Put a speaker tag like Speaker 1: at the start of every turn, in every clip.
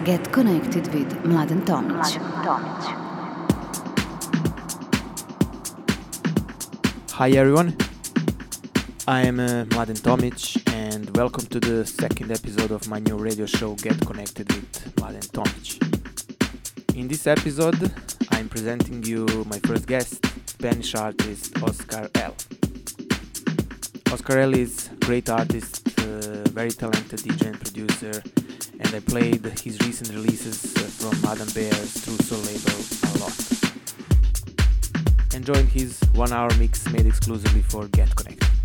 Speaker 1: is Get Connected with Mladen Tomic.
Speaker 2: Hi everyone, I am uh, Mladen Tomic and welcome to the second episode of my new radio show Get Connected with Mladen Tomic. In this episode, I'm presenting you my first guest, Spanish artist Oscar L. Oscar L is a great artist, uh, very talented DJ and producer, and I played his recent releases uh, from Adam Beyer's True Soul label a lot. Enjoying his one hour mix made exclusively for Get Connected.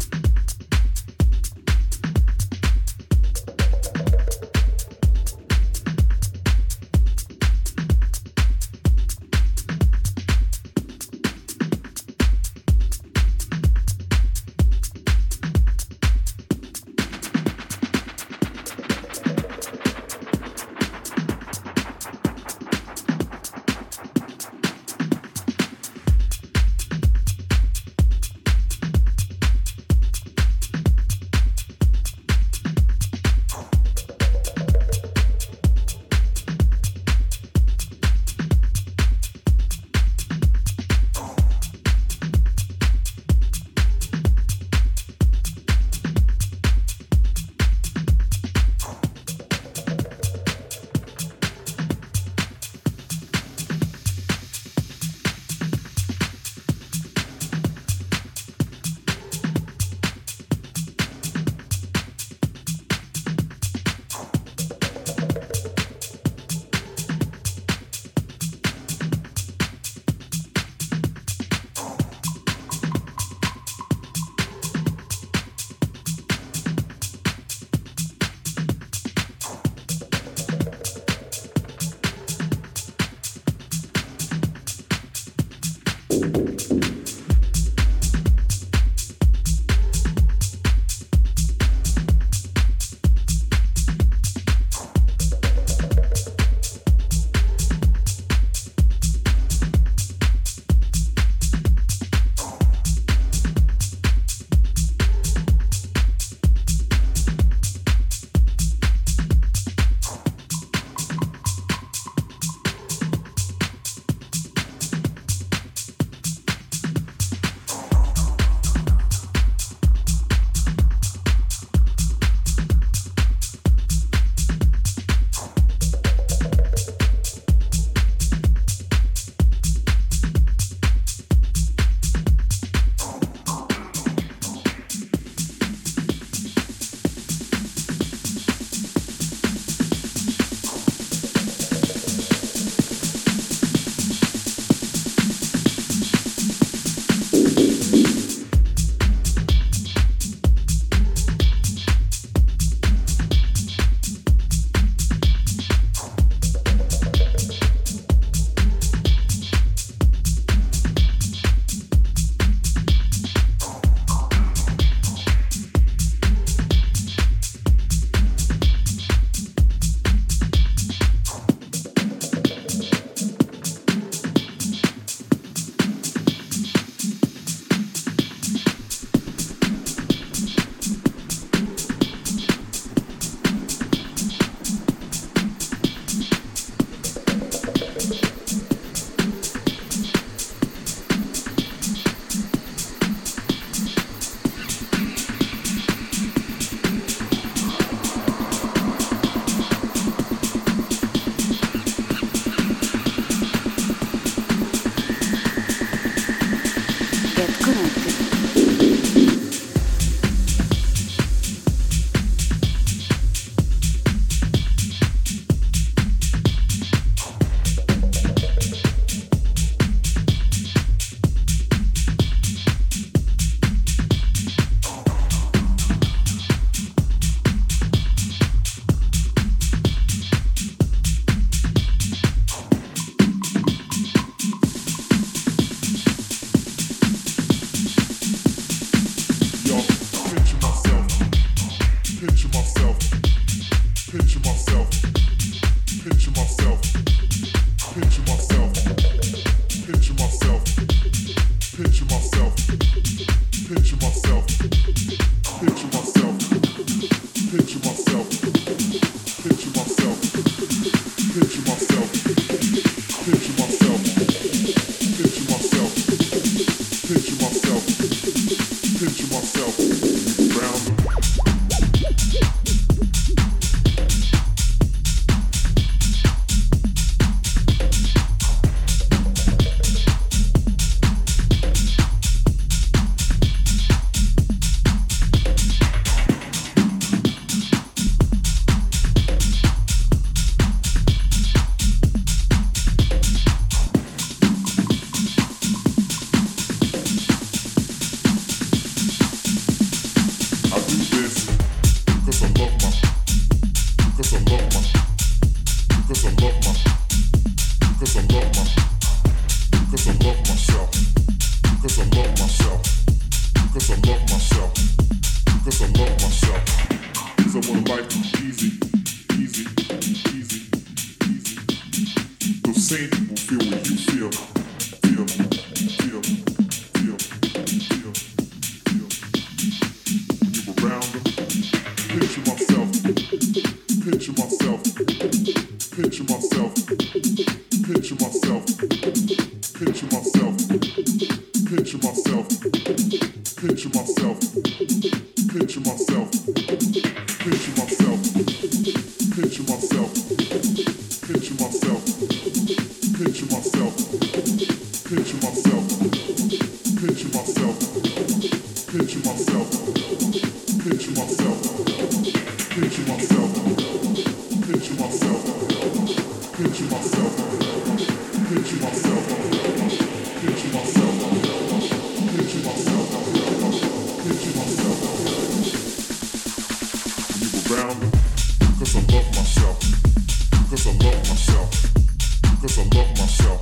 Speaker 3: I love myself.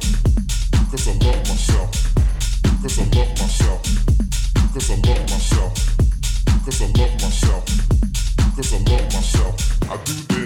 Speaker 3: 'Cause I love myself.
Speaker 4: 'Cause I love myself. I love myself.